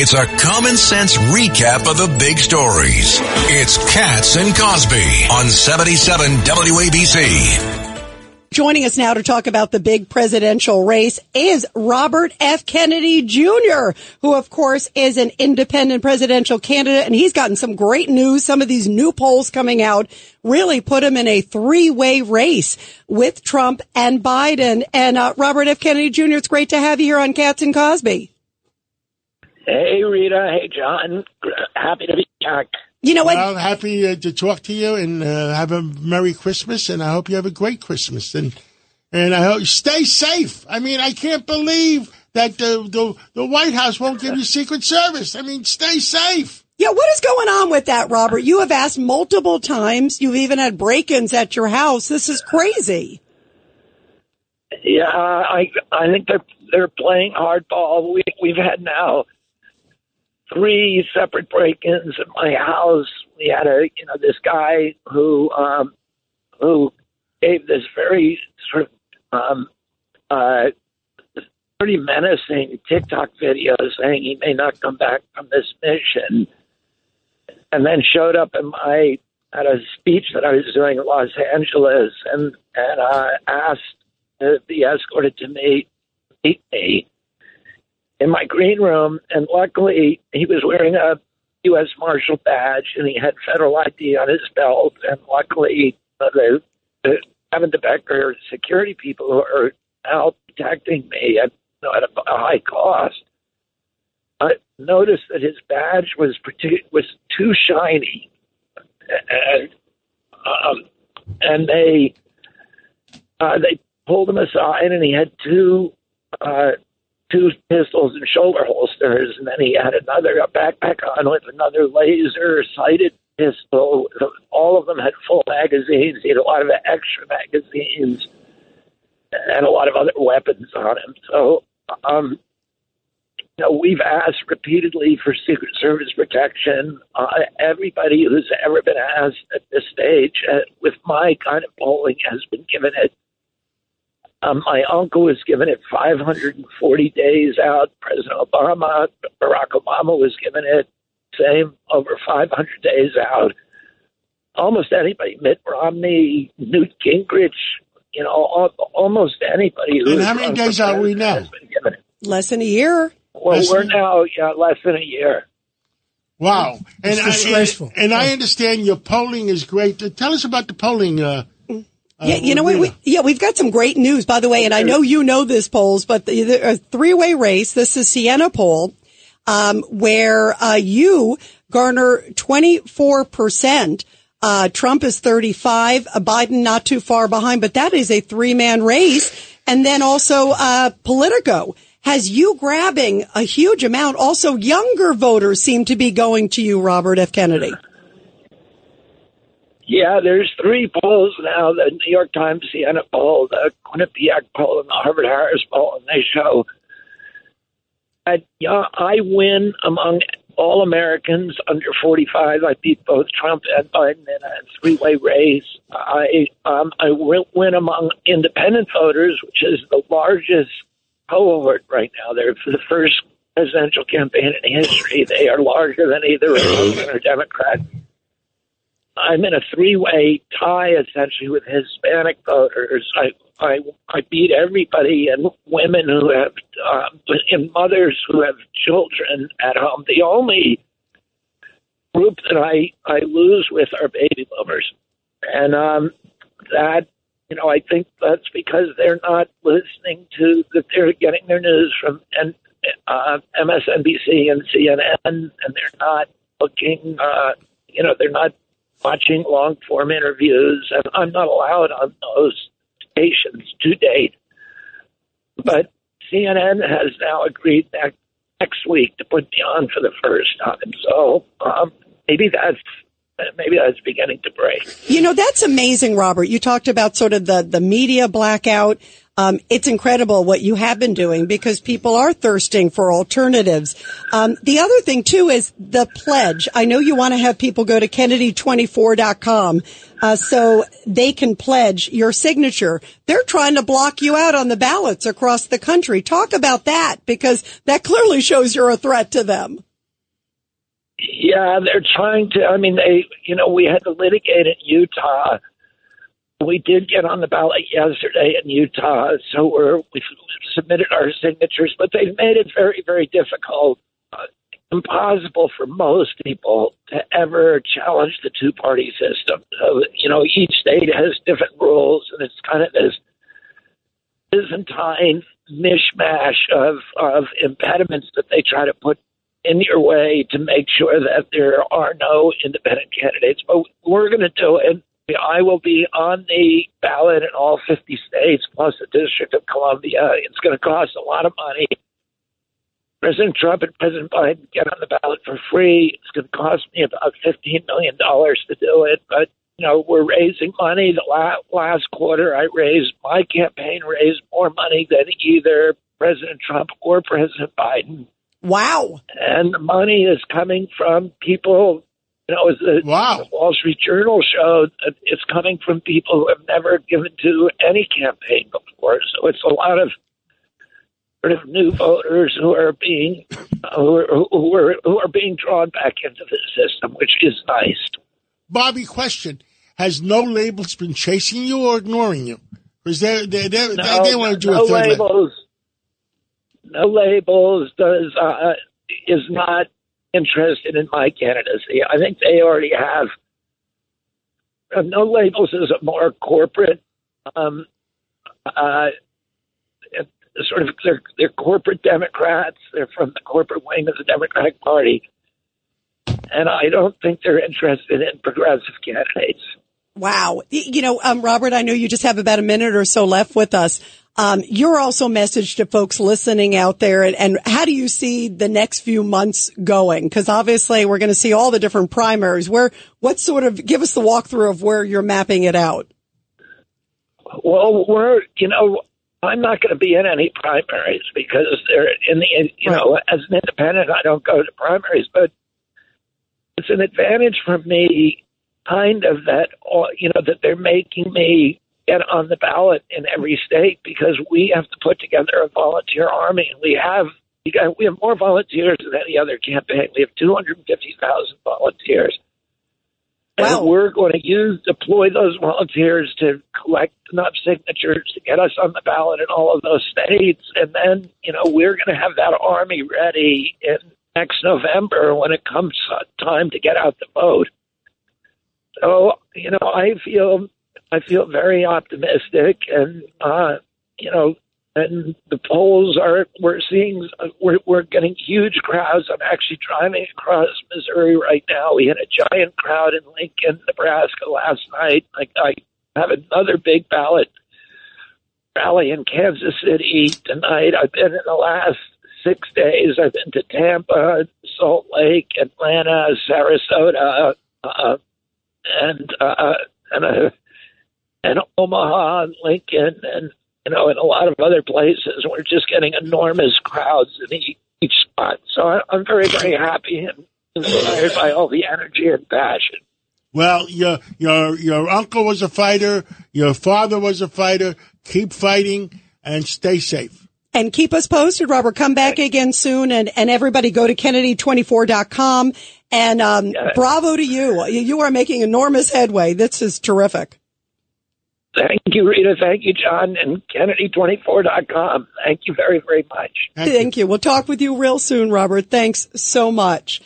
It's a common sense recap of the big stories. It's Cats and Cosby on 77 WABC. Joining us now to talk about the big presidential race is Robert F. Kennedy Jr., who of course is an independent presidential candidate. And he's gotten some great news. Some of these new polls coming out really put him in a three way race with Trump and Biden. And uh, Robert F. Kennedy Jr., it's great to have you here on Cats and Cosby. Hey, Rita. Hey, John. Happy to be back. You know what? Well, happy uh, to talk to you and uh, have a Merry Christmas, and I hope you have a great Christmas. And and I hope you stay safe. I mean, I can't believe that the the, the White House won't give you Secret Service. I mean, stay safe. Yeah, what is going on with that, Robert? You have asked multiple times. You've even had break-ins at your house. This is crazy. Yeah, I I think they're they're playing hardball. We we've had now three separate break-ins at my house. We had a you know this guy who um, who gave this very sort of um, uh, pretty menacing TikTok video saying he may not come back from this mission, and then showed up in my at a speech that I was doing in Los Angeles and and uh, asked to be escorted to meet meet me in my green room, and luckily he was wearing a U.S. Marshal badge and he had federal ID on his belt, and luckily uh, the, the Gavin de Becker security people who are now protecting me at, at a, high cost. I noticed that his badge was was too shiny, and um, and they uh, they pulled him aside, and he had two uh, two pistols and shoulder holsters, and then he had another a backpack on with another laser sighted pistol. All of them had full magazines. He had a lot of extra magazines and a lot of other weapons on him. So, um, you know, we've asked repeatedly for Secret Service protection. Uh, everybody who's ever been asked at this stage, uh, with my kind of polling, has been given it. Um, my uncle was given it 540 days out. President Obama, Barack Obama was given it same over 500 days out. Almost anybody, Mitt Romney, Newt Gingrich, you know, al- almost anybody. Who And has how many days are we now? been given it. Less than a year. Well, Less we're than- now yeah, less than a year. Wow. And It's I, and, and I understand your polling is great. Tell us about the polling. Uh, Yeah, you know what? we, yeah, we've got some great news, by the way, and I know you know this polls, but the, the a three-way race. This is Siena poll, um, where uh, you garner twenty-four percent. Uh, Trump is thirty-five. Uh, Biden not too far behind, but that is a three-man race. And then also uh, Politico has you grabbing a huge amount. Also, younger voters seem to be going to you, Robert F. Kennedy. Yeah, there's three polls now: the New York Times Siena poll, the Quinnipiac poll, and the Harvard Harris poll, and they show that yeah, I win among all Americans under 45. I beat both Trump and Biden in a three-way race. I um, I win among independent voters, which is the largest cohort right now. They're the first presidential campaign in history. They are larger than either Republican or Democrat. I'm in a three-way tie essentially with Hispanic voters. I I, I beat everybody and women who have um, and mothers who have children at home. The only group that I I lose with are baby boomers, and um, that you know I think that's because they're not listening to that they're getting their news from and uh, MSNBC and CNN, and they're not looking. Uh, you know, they're not watching long form interviews, and I'm not allowed on those stations to date. But CNN has now agreed that next week to put me on for the first time. So um, maybe that's maybe that's beginning to break. You know, that's amazing, Robert. You talked about sort of the, the media blackout. Um, it's incredible what you have been doing because people are thirsting for alternatives. Um, the other thing too is the pledge. I know you want to have people go to Kennedy24.com, uh, so they can pledge your signature. They're trying to block you out on the ballots across the country. Talk about that because that clearly shows you're a threat to them. Yeah, they're trying to. I mean, they, you know, we had to litigate in Utah. We did get on the ballot yesterday in Utah, so we're we submitted our signatures, but they've made it very, very difficult, uh, impossible for most people to ever challenge the two-party system. So, you know, each state has different rules, and it's kind of this Byzantine mishmash of of impediments that they try to put in your way to make sure that there are no independent candidates. But we're going to do it. I will be on the ballot in all 50 states plus the District of Columbia. It's going to cost a lot of money. President Trump and President Biden get on the ballot for free. It's going to cost me about $15 million to do it. But, you know, we're raising money. The last, last quarter I raised, my campaign raised more money than either President Trump or President Biden Wow. And the money is coming from people, you know, as the, wow. the Wall Street Journal showed, it's coming from people who have never given to any campaign before. So it's a lot of sort of new voters who are being who are, who are who are being drawn back into the system, which is nice. Bobby, question: Has no labels been chasing you or ignoring you? Because they they they, no, they, they want to do no a third labels no labels, does uh, is not interested in my candidacy. I think they already have. No labels is a more corporate, um, uh, sort of they're, they're corporate Democrats. They're from the corporate wing of the Democratic Party, and I don't think they're interested in progressive candidates. Wow. You know, um, Robert, I know you just have about a minute or so left with us. Um, your also message to folks listening out there, and, and how do you see the next few months going? Because obviously, we're going to see all the different primaries. Where, what sort of give us the walkthrough of where you're mapping it out? Well, we're you know I'm not going to be in any primaries because they're in the you right. know as an independent I don't go to primaries, but it's an advantage for me, kind of that uh, you know that they're making me get on the ballot in every state because we have to put together a volunteer army, and we have we, have more volunteers than any other campaign. We have 250,000 volunteers. Wow. And we're going to use deploy those volunteers to collect enough signatures to get us on the ballot in all of those states, and then you know we're going to have that army ready in next November when it comes time to get out the vote. So you know I feel I feel very optimistic, and uh, you know, and the polls are we're seeing we're we're getting huge crowds. I'm actually driving across Missouri right now. We had a giant crowd in Lincoln, Nebraska last night. I, I have another big ballot rally in Kansas City tonight. I've been in the last six days. I've been to Tampa, Salt Lake, Atlanta, Sarasota, uh, and uh, and uh, and Omaha and Lincoln and you know and a lot of other places. We're just getting enormous crowds in each, each spot. So I, I'm very very happy and inspired by all the energy and passion. Well, your your your uncle was a fighter. Your father was a fighter. Keep fighting and stay safe. And keep us posted, Robert. Come back again soon. And, and everybody go to Kennedy24.com. And um, bravo to you. You are making enormous headway. This is terrific. Thank you, Rita. Thank you, John, and Kennedy24.com. Thank you very, very much. Thank, Thank you. you. We'll talk with you real soon, Robert. Thanks so much.